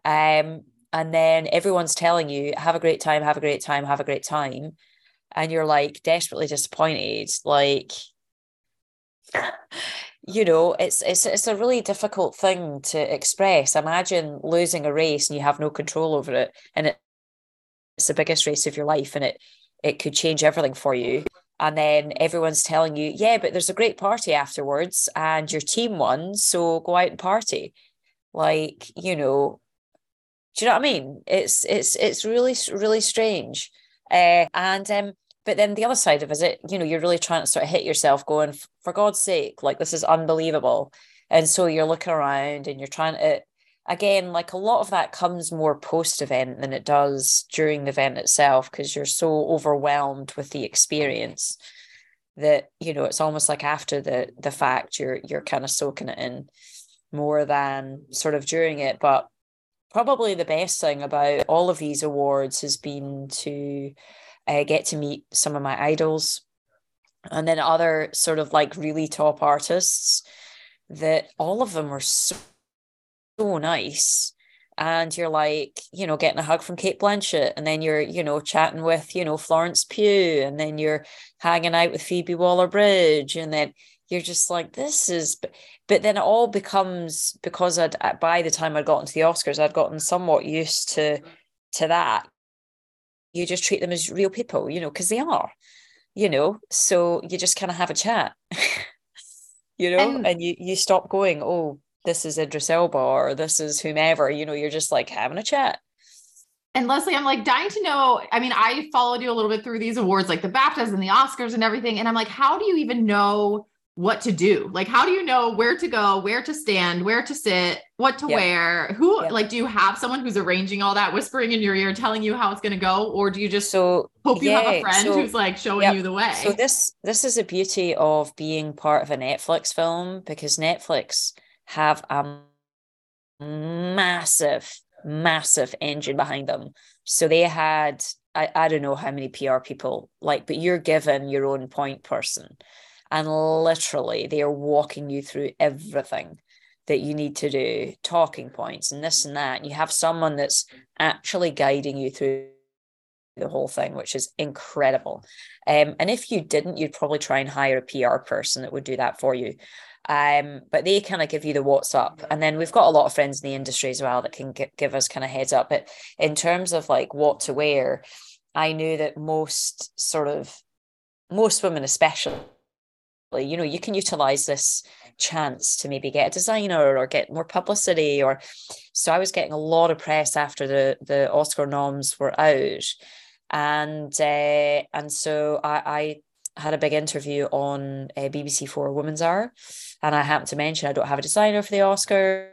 Um, and then everyone's telling you, have a great time, have a great time, have a great time. And you're like desperately disappointed. Like, you know it's it's it's a really difficult thing to express. Imagine losing a race and you have no control over it and it, it's the biggest race of your life and it it could change everything for you. And then everyone's telling you yeah but there's a great party afterwards and your team won so go out and party. Like you know do you know what i mean? It's it's it's really really strange. Uh, and um but then the other side of it you know, you're really trying to sort of hit yourself going, for God's sake, like this is unbelievable. And so you're looking around and you're trying to, again, like a lot of that comes more post event than it does during the event itself because you're so overwhelmed with the experience that, you know, it's almost like after the the fact you're you're kind of soaking it in more than sort of during it. But probably the best thing about all of these awards has been to uh, get to meet some of my idols. And then other sort of like really top artists that all of them were so, so nice. And you're like you know getting a hug from Cate Blanchett. And then you're you know chatting with you know Florence Pugh. And then you're hanging out with Phoebe Waller-Bridge. And then you're just like this is but then it all becomes because I'd by the time I'd gotten to the Oscars I'd gotten somewhat used to to that you just treat them as real people, you know, because they are, you know. So you just kind of have a chat, you know, and, and you you stop going, oh, this is Idris Elba or this is whomever, you know. You're just like having a chat. and Lesley, I'm like dying to know. I mean, I followed you a little bit through these awards, like the BAFTAs and the Oscars and everything. And I'm like, how do you even know what to do? Like, how do you know where to go, where to stand, where to sit, what to Yep. wear? Who, Yep. like, do you have someone who's arranging all that, whispering in your ear, telling you how it's going to go? Or do you just So hope you have a friend so- who's like showing Yep. you the way? So this this is the beauty of being part of a Netflix film because Netflix have a massive, massive engine behind them. So they had I, I don't know how many PR people like, but you're given your own point person. And literally they are walking you through everything that you need to do, talking points and this and that. And you have someone that's actually guiding you through the whole thing, which is incredible. Um, and if you didn't, you'd probably try and hire a PR person that would do that for you. Um, but they kind of give you the what's up. And then we've got a lot of friends in the industry as well that can gi- give us kind of heads up. But in terms of like what to wear, I knew that most sort of most women, especially, you know, you can utilize this chance to maybe get a designer or get more publicity or so I was getting a lot of press after the the Oscar noms were out. And uh, and so I, I had a big interview on uh, BBC Four Women's Hour, and I happened to mention I don't have a designer for the Oscars,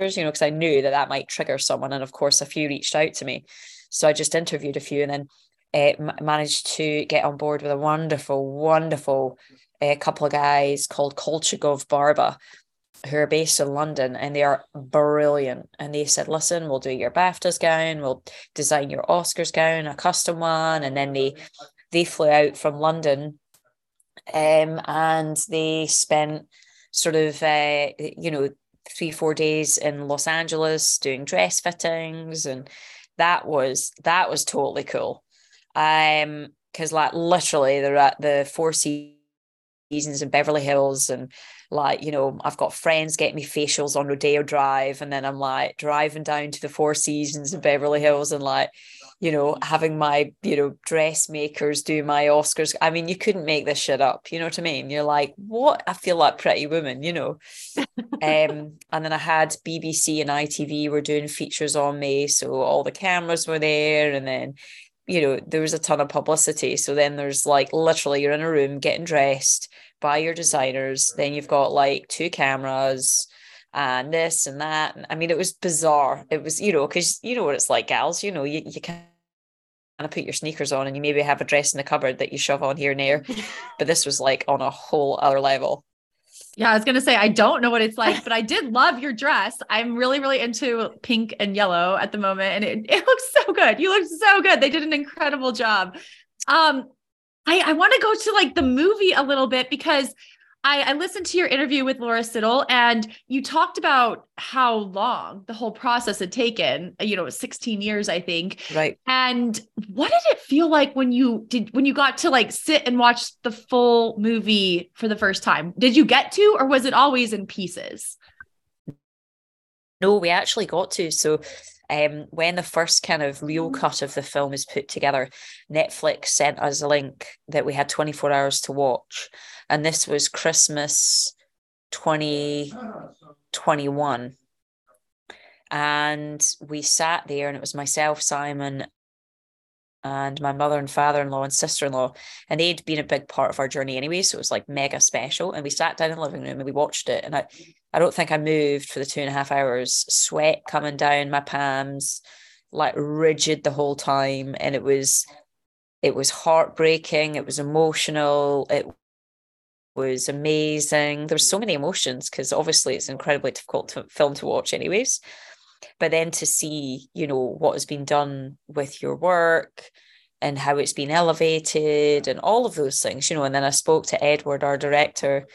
you know, because I knew that that might trigger someone, and of course a few reached out to me, so I just interviewed a few, and then uh, managed to get on board with a wonderful, wonderful uh, couple of guys called Kolchagov Barba, who are based in London and they are brilliant. And they said, listen, we'll do your BAFTAs gown, we'll design your Oscars gown, a custom one. And then they they flew out from London um, and they spent sort of uh, you know three four days in Los Angeles doing dress fittings and that was that was totally cool um because like literally they're at the four seasons in Beverly Hills and like you know I've got friends getting me facials on Rodeo Drive and then I'm like driving down to the Four Seasons in Beverly Hills and like you know having my you know dressmakers do my Oscars. I mean you couldn't make this shit up you know what I mean? You're like what? I feel like Pretty Woman you know? Um and then I had BBC and ITV were doing features on me so all the cameras were there and then you know there was a ton of publicity. So then there's like literally you're in a room getting dressed by your designers. Then you've got like two cameras and this and that. And i mean it was bizarre. It was you know because you know what it's like gals you know you, you kind of put your sneakers on and you maybe have a dress in the cupboard that you shove on here and there. But this was like on a whole other level Yeah, I was gonna say I don't know what it's like, but I did love your dress. I'm really, really into pink and yellow at the moment, and it, it looks so good. You look so good. They did an incredible job. Um, I, I want to go to like the movie a little bit because I, I listened to your interview with Laura Siddall and you talked about how long the whole process had taken, you know, 16 years, I think. right And what did it feel like when you did when you got to like sit and watch the full movie for the first time? Did you get to or was it always in pieces? No, we actually got to. So, um, when the first kind of real cut of the film is put together, Netflix sent us a link that we had 24 hours to watch. And this was Christmas 2021. And we sat there, and it was myself, Simon, and my mother and father-in-law and sister-in-law and they'd been a big part of our journey anyway so it was like mega special and we sat down in the living room and we watched it and i i don't think i moved for the two and a half hours sweat coming down my palms like rigid the whole time and it was it was heartbreaking it was emotional it was amazing. There were so many emotions because obviously it's incredibly difficult to, film to watch anyways but then to see you know what has been done with your work and how it's been elevated and all of those things you know and then i spoke to edward our director.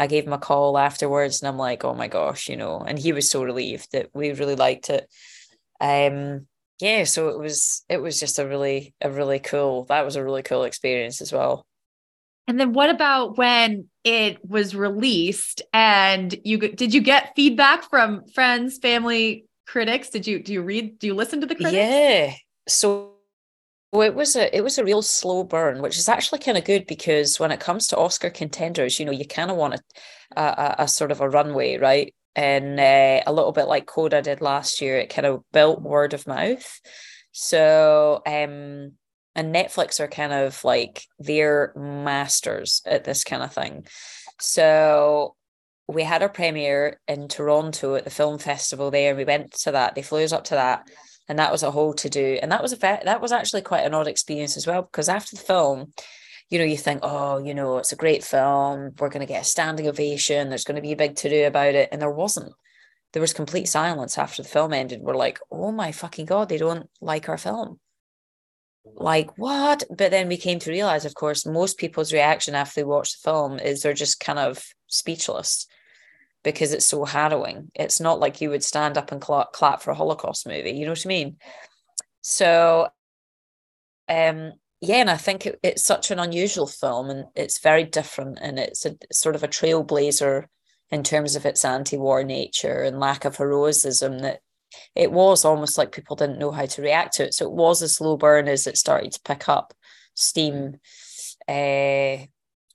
I gave him a call afterwards and i'm like oh my gosh you know and he was so relieved that we really liked it. Um yeah so it was it was just a really a really cool that was a really cool experience as well. And then what about when it was released and you did you get feedback from friends, family, critics? Did you do you read do you listen to the critics? Yeah. So well, it was a it was a real slow burn, which is actually kind of good because when it comes to Oscar contenders, you know, you kind of want a, a a sort of a runway, right? And uh, a little bit like Coda did last year, it kind of built word of mouth. So um and Netflix are kind of like they're masters at this kind of thing. So we had our premiere in Toronto at the film festival there. We went to that. They flew us up to that, and that was a whole to do. And that was a fa- that was actually quite an odd experience as well because after the film, you know, you think, oh, you know, it's a great film. We're going to get a standing ovation. There's going to be a big to do about it, and there wasn't. There was complete silence after the film ended. We're like, oh my fucking god, they don't like our film like what but then we came to realize of course most people's reaction after they watch the film is they're just kind of speechless because it's so harrowing it's not like you would stand up and clap, clap for a holocaust movie you know what i mean so um yeah and i think it, it's such an unusual film and it's very different and it's a sort of a trailblazer in terms of its anti-war nature and lack of heroism that it was almost like people didn't know how to react to it. So it was a slow burn as it started to pick up steam. Uh,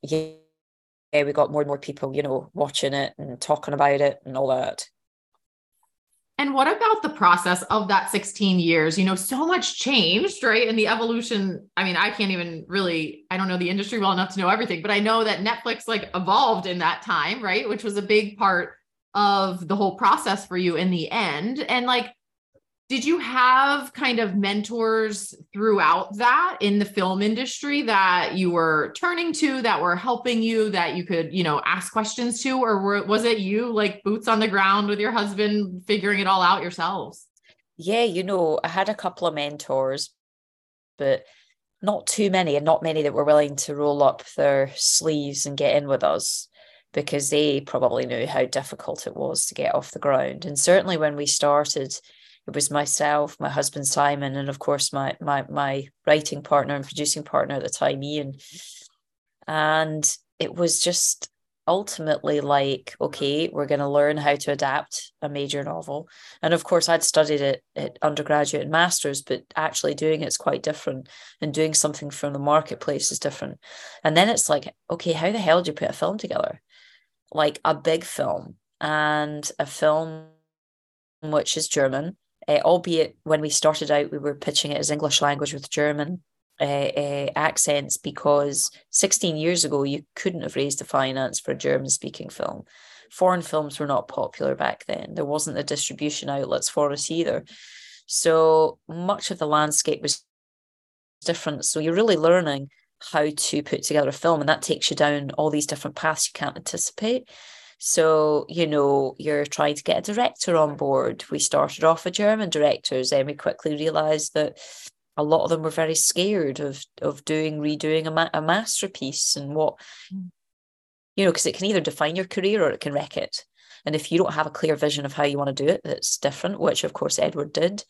yeah, Eh, we got more and more people, you know, watching it and talking about it and all that. And what about the process of that 16 years? You know, so much changed, right? And the evolution. I mean, I can't even really, I don't know the industry well enough to know everything, but I know that Netflix like evolved in that time, right? Which was a big part of the whole process for you in the end and like did you have kind of mentors throughout that in the film industry that you were turning to that were helping you that you could you know ask questions to or were, was it you like boots on the ground with your husband figuring it all out yourselves yeah you know i had a couple of mentors but not too many and not many that were willing to roll up their sleeves and get in with us because they probably knew how difficult it was to get off the ground. And certainly when we started, it was myself, my husband Simon, and of course my my my writing partner and producing partner at the time, Ian. And it was just ultimately like, okay, we're going to learn how to adapt a major novel. And of course, I'd studied it at undergraduate and masters, but actually doing it's quite different, and doing something from the marketplace is different. And then it's like, okay, how the hell do you put a film together? like a big film and a film which is German, uh, albeit when we started out, we were pitching it as English language with German uh, uh, accents because 16 years ago, you couldn't have raised the finance for a German speaking film. Foreign films were not popular back then. There wasn't the distribution outlets for us either. So much of the landscape was different. So you're really learning how to put together a film and that takes you down all these different paths you can't anticipate so you know you're trying to get a director on board we started off with german directors and we quickly realized that a lot of them were very scared of of doing redoing a, ma- a masterpiece and what mm. you know because it can either define your career or it can wreck it and if you don't have a clear vision of how you want to do it that's different which of course edward did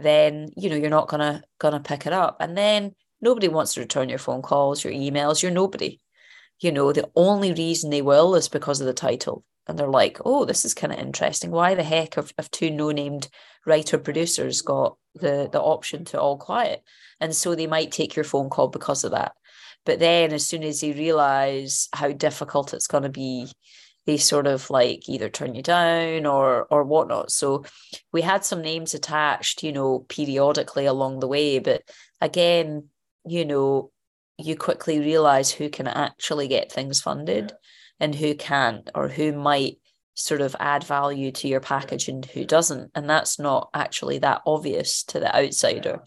then you know you're not gonna gonna pick it up and then Nobody wants to return your phone calls, your emails, you're nobody. You know, the only reason they will is because of the title. And they're like, oh, this is kind of interesting. Why the heck have, have two no-named writer producers got the, the option to all quiet? And so they might take your phone call because of that. But then as soon as they realize how difficult it's going to be, they sort of like either turn you down or or whatnot. So we had some names attached, you know, periodically along the way. But again, you know, you quickly realize who can actually get things funded and who can't, or who might sort of add value to your package and who doesn't. And that's not actually that obvious to the outsider.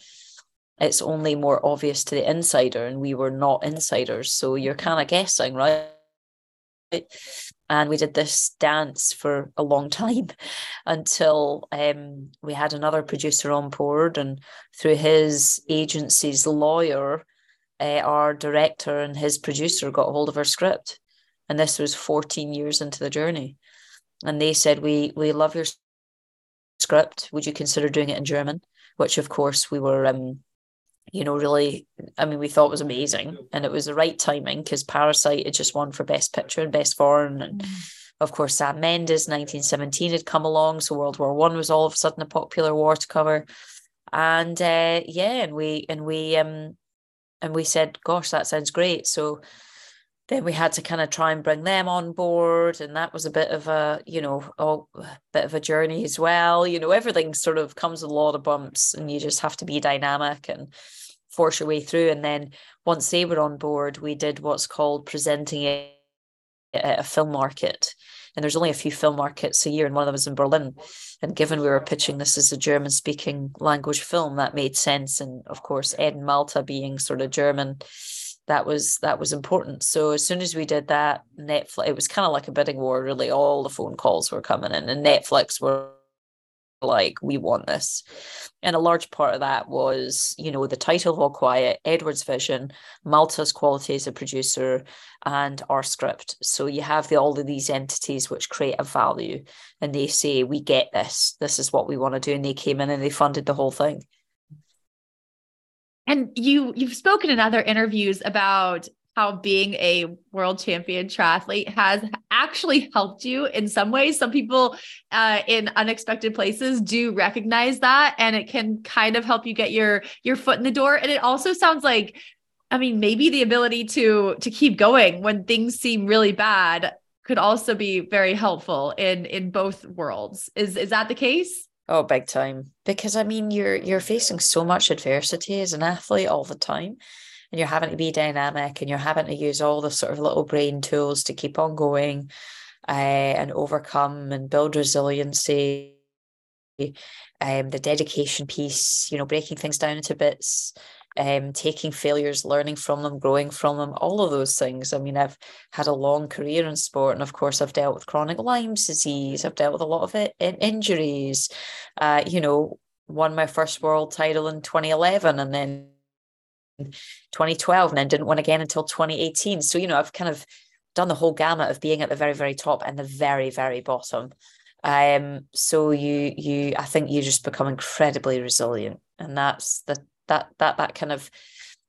It's only more obvious to the insider, and we were not insiders. So you're kind of guessing, right? and we did this dance for a long time until um, we had another producer on board and through his agency's lawyer uh, our director and his producer got hold of our script and this was 14 years into the journey and they said we we love your script would you consider doing it in german which of course we were um, you know, really, I mean, we thought was amazing. And it was the right timing because Parasite had just won for Best Picture and Best Foreign. And mm. of course, Sam Mendes, 1917 had come along. So World War One was all of a sudden a popular war to cover. And uh, yeah, and we, and we, um, and we said, gosh, that sounds great. So then we had to kind of try and bring them on board and that was a bit of a you know a bit of a journey as well. You know everything sort of comes with a lot of bumps and you just have to be dynamic and force your way through. And then once they were on board we did what's called presenting it at a film market and there's only a few film markets a year and one of them was in berlin and given we were pitching this as a german speaking language film that made sense and of course ed and Malte being sort of german that was that was important. So as soon as we did that, Netflix it was kind of like a bidding war. Really, all the phone calls were coming in, and Netflix were like, "We want this," and a large part of that was, you know, the title of All Quiet, Edward's vision, Malte's quality as a producer, and our script. So you have the, all of these entities which create a value, and they say, "We get this. This is what we want to do," and they came in and they funded the whole thing. And you you've spoken in other interviews about how being a world champion triathlete has actually helped you in some ways. Some people uh, in unexpected places do recognize that, and it can kind of help you get your your foot in the door. And it also sounds like, I mean, maybe the ability to to keep going when things seem really bad could also be very helpful in in both worlds. Is is that the case? Oh, big time. Because I mean, you're you're facing so much adversity as an athlete all the time, and you're having to be dynamic, and you're having to use all the sort of little brain tools to keep on going, uh, and overcome and build resiliency. Um, the dedication piece, you know, breaking things down into bits, um, taking failures, learning from them, growing from them, all of those things. I mean, I've had a long career in sport, and of course, I've dealt with chronic Lyme's disease. I've dealt with a lot of it in injuries. Uh, you know, won my first world title in 2011, and then 2012, and then didn't win again until 2018. So you know, I've kind of done the whole gamut of being at the very, very top and the very, very bottom. Um, so you you I think you just become incredibly resilient. And that's the that that that kind of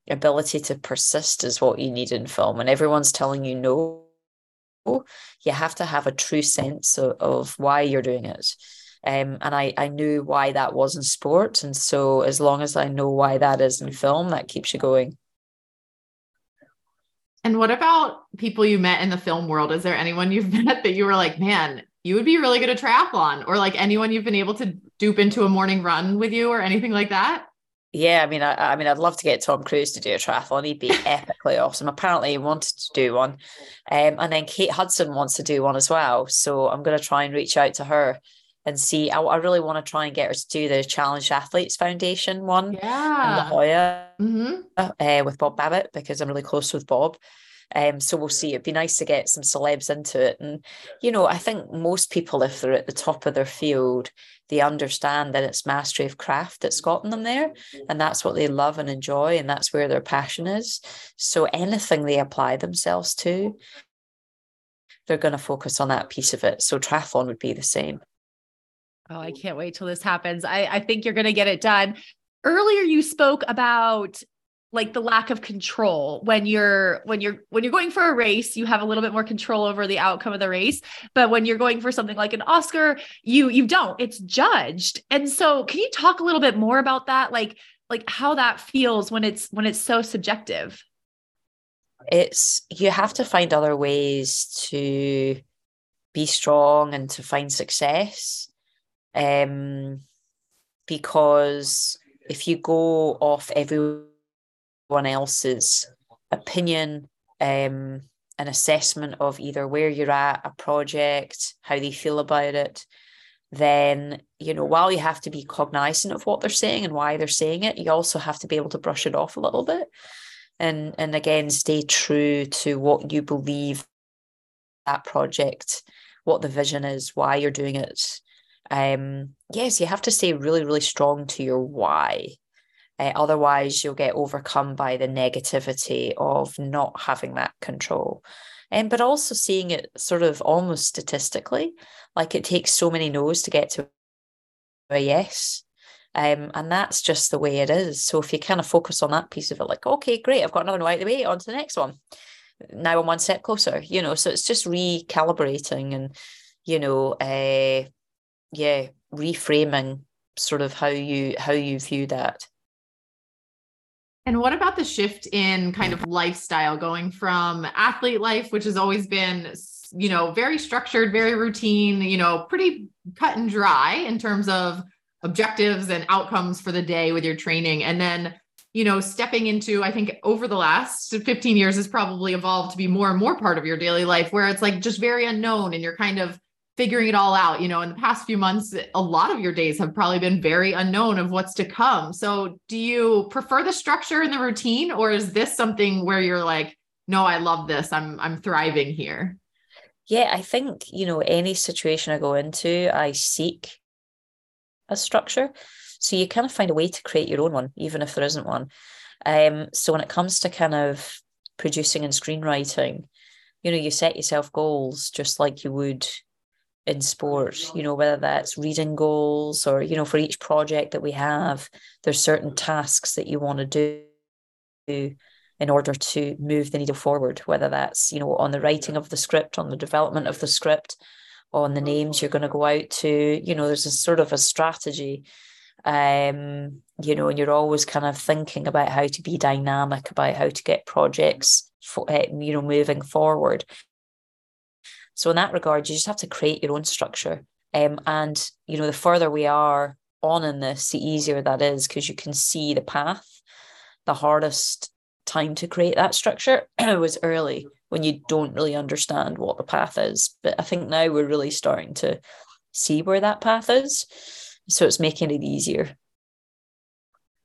ability to persist is what you need in film and everyone's telling you no you have to have a true sense of, of why you're doing it um, and I, I knew why that was in sport and so as long as i know why that is in film that keeps you going and what about people you met in the film world is there anyone you've met that you were like man you would be really good at triathlon or like anyone you've been able to dupe into a morning run with you or anything like that yeah, I mean, I, I mean, I'd love to get Tom Cruise to do a triathlon. He'd be epically awesome. Apparently, he wanted to do one, um, and then Kate Hudson wants to do one as well. So I'm going to try and reach out to her and see. I, I really want to try and get her to do the Challenged Athletes Foundation one. Yeah, in La Jolla mm-hmm. uh, with Bob Babbitt because I'm really close with Bob. Um, so we'll see. It'd be nice to get some celebs into it. And, you know, I think most people, if they're at the top of their field, they understand that it's mastery of craft that's gotten them there. And that's what they love and enjoy. And that's where their passion is. So anything they apply themselves to, they're going to focus on that piece of it. So triathlon would be the same. Oh, I can't wait till this happens. I, I think you're going to get it done. Earlier, you spoke about like the lack of control. When you're when you're when you're going for a race you have a little bit more control over the outcome of the race. But when you're going for something like an oscar you you don't. It's judged. And so can you talk a little bit more about that? Like like how that feels when it's when it's so subjective? It's you have to find other ways to be strong and to find success um because if you go off everyone else's opinion, um, an assessment of either where you're at, a project, how they feel about it, then, you know, while you have to be cognizant of what they're saying and why they're saying it, you also have to be able to brush it off a little bit. And, and again, stay true to what you believe that project, what the vision is, why you're doing it. Um, yes, you have to stay really, really strong to your why uh, otherwise, you'll get overcome by the negativity of not having that control. Um, but also seeing it sort of almost statistically, like it takes so many no's to get to a yes. Um, and that's just the way it is. So if you kind of focus on that piece of it, like, okay, great, I've got another no out of the way, on to the next one. Now I'm one step closer, you know. So it's just recalibrating and, you know, uh, yeah, reframing sort of how you how you view that. And what about the shift in kind of lifestyle going from athlete life, which has always been, you know, very structured, very routine, you know, pretty cut and dry in terms of objectives and outcomes for the day with your training. And then, you know, stepping into, I think over the last 15 years has probably evolved to be more and more part of your daily life where it's like just very unknown and you're kind of figuring it all out. You know, in the past few months, a lot of your days have probably been very unknown of what's to come. So, do you prefer the structure and the routine, or is this something where you're like, no, I love this. I'm I'm thriving here. Yeah, I think, you know, any situation I go into, I seek a structure. So you kind of find a way to create your own one, even if there isn't one. Um, so when it comes to kind of producing and screenwriting, you know, you set yourself goals just like you would in sport, you know, whether that's reading goals or, you know, for each project that we have, there's certain tasks that you want to do in order to move the needle forward, whether that's, you know, on the writing of the script, on the development of the script, on the names you're going to go out to, you know, there's a sort of a strategy. Um, you know, and you're always kind of thinking about how to be dynamic, about how to get projects, for, uh, you know, moving forward. So in that regard, you just have to create your own structure. Um, and you know, the further we are on in this, the easier that is because you can see the path. The hardest time to create that structure was early when you don't really understand what the path is. But I think now we're really starting to see where that path is. So it's making it easier.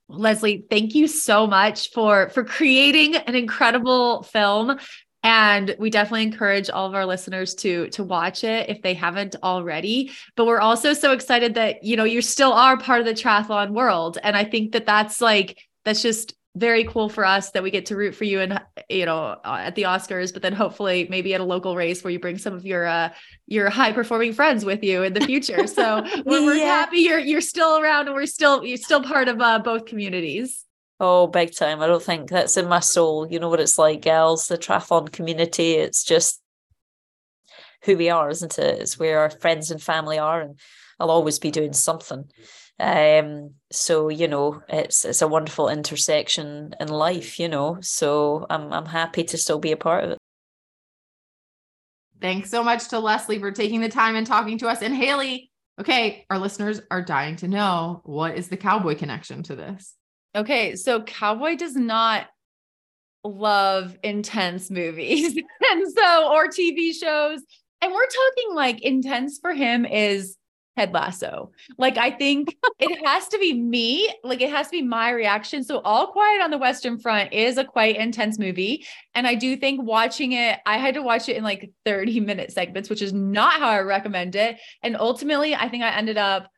Lesley, thank you so much for for creating an incredible film and we definitely encourage all of our listeners to to watch it if they haven't already but we're also so excited that you know you still are part of the triathlon world and i think that that's like that's just very cool for us that we get to root for you and you know at the Oscars, but then hopefully maybe at a local race where you bring some of your uh your high performing friends with you in the future. So we're, we're happy you're you're still around and we're still you're still part of uh, both communities. Oh, big time. I don't think that's in my soul. You know what it's like, girls, the triathlon community. It's just who we are, isn't it? It's where our friends and family are, and I'll always be doing something. Um, so you know, it's it's a wonderful intersection in life, you know. So I'm I'm happy to still be a part of it. Thanks so much to Lesley for taking the time and talking to us. And Haley, okay, our listeners are dying to know what is the cowboy connection to this? Okay, so Cowboy does not love intense movies and so or TV shows. And we're talking like intense for him is Ted Lasso. Like I think it has to be me, like it has to be my reaction. So All Quiet on the Western Front is a quite intense movie, and I do think watching it, I had to watch it in like 30 minute segments, which is not how I recommend it. And ultimately, I think I ended up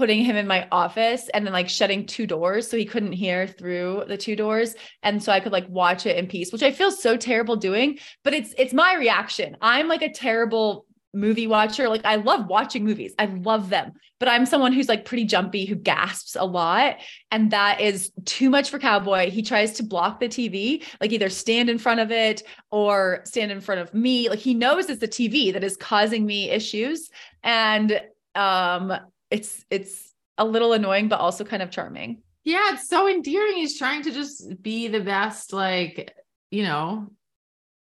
putting him in my office and then like shutting two doors so he couldn't hear through the two doors. And so I could like watch it in peace which I feel so terrible doing but it's it's my reaction. I'm like a terrible movie watcher. Like I love watching movies. I love them but I'm someone who's like pretty jumpy who gasps a lot. And that is too much for cowboy. He tries to block the TV like either stand in front of it or stand in front of me. Like he knows it's the TV that is causing me issues. And um it's it's a little annoying but also kind of charming. Yeah it's so endearing. He's trying to just be the best like you know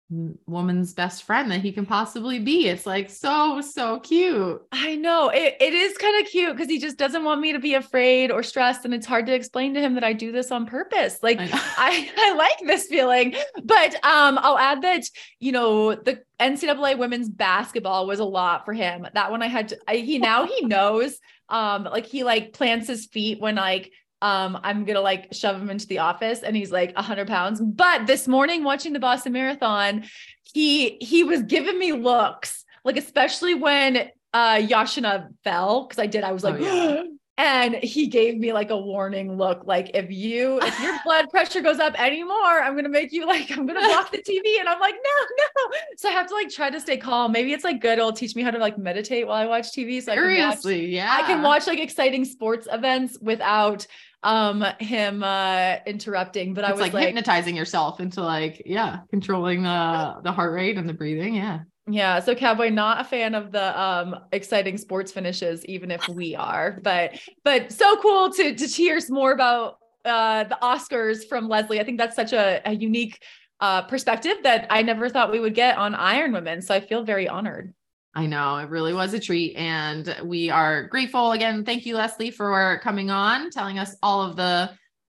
woman's best friend that he can possibly be. It's like so, so cute. I know it, it is kind of cute because he just doesn't want me to be afraid or stressed. And it's hard to explain to him that I do this on purpose. Like I, I, I like this feeling. But um, I'll add that, you know, the NCAA women's basketball was a lot for him. That one I had to, I, he now he knows um like he like plants his feet when like um, I'm gonna like shove him into the office and he's like 100 pounds. But this morning, watching the Boston Marathon, he he was giving me looks, like especially when uh Yashina fell, because I did, I was like, oh, yeah. and he gave me like a warning look, like if you if your blood pressure goes up anymore, I'm gonna make you like I'm gonna block the TV. And I'm like, no, no. So I have to like try to stay calm. Maybe it's like good. It'll teach me how to like meditate while I watch TV. So Seriously, I can watch, yeah. I can watch like exciting sports events without um him uh interrupting but it's i was like, like, hypnotizing yourself into like yeah controlling the the heart rate and the breathing yeah yeah so cowboy not a fan of the um exciting sports finishes even if we are but but so cool to to hear more about uh, the Oscars from Lesley. I think that's such a, a unique uh, perspective that I never thought we would get on Iron Women. So I feel very honored. I know it really was a treat. And we are grateful again. Thank you, Lesley, for coming on, telling us all of the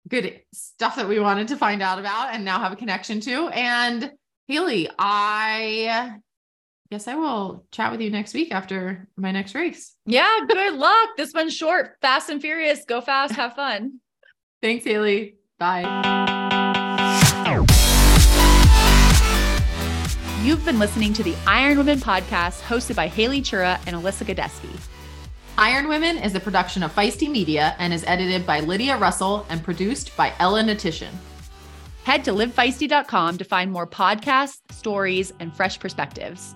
good stuff that we wanted to find out about and now have a connection to. And Haley, I guess I will chat with you next week after my next race. Yeah, good luck. This one's short, fast and furious. Go fast, have fun. Thanks, Haley. Bye. You've been listening to the Iron Women podcast hosted by Haley Chura and Alyssa Godesky. Iron Women is a production of Feisty Media and is edited by Lydia Russell and produced by Ella Natition. Head to livefeisty.com to find more podcasts, stories, and fresh perspectives.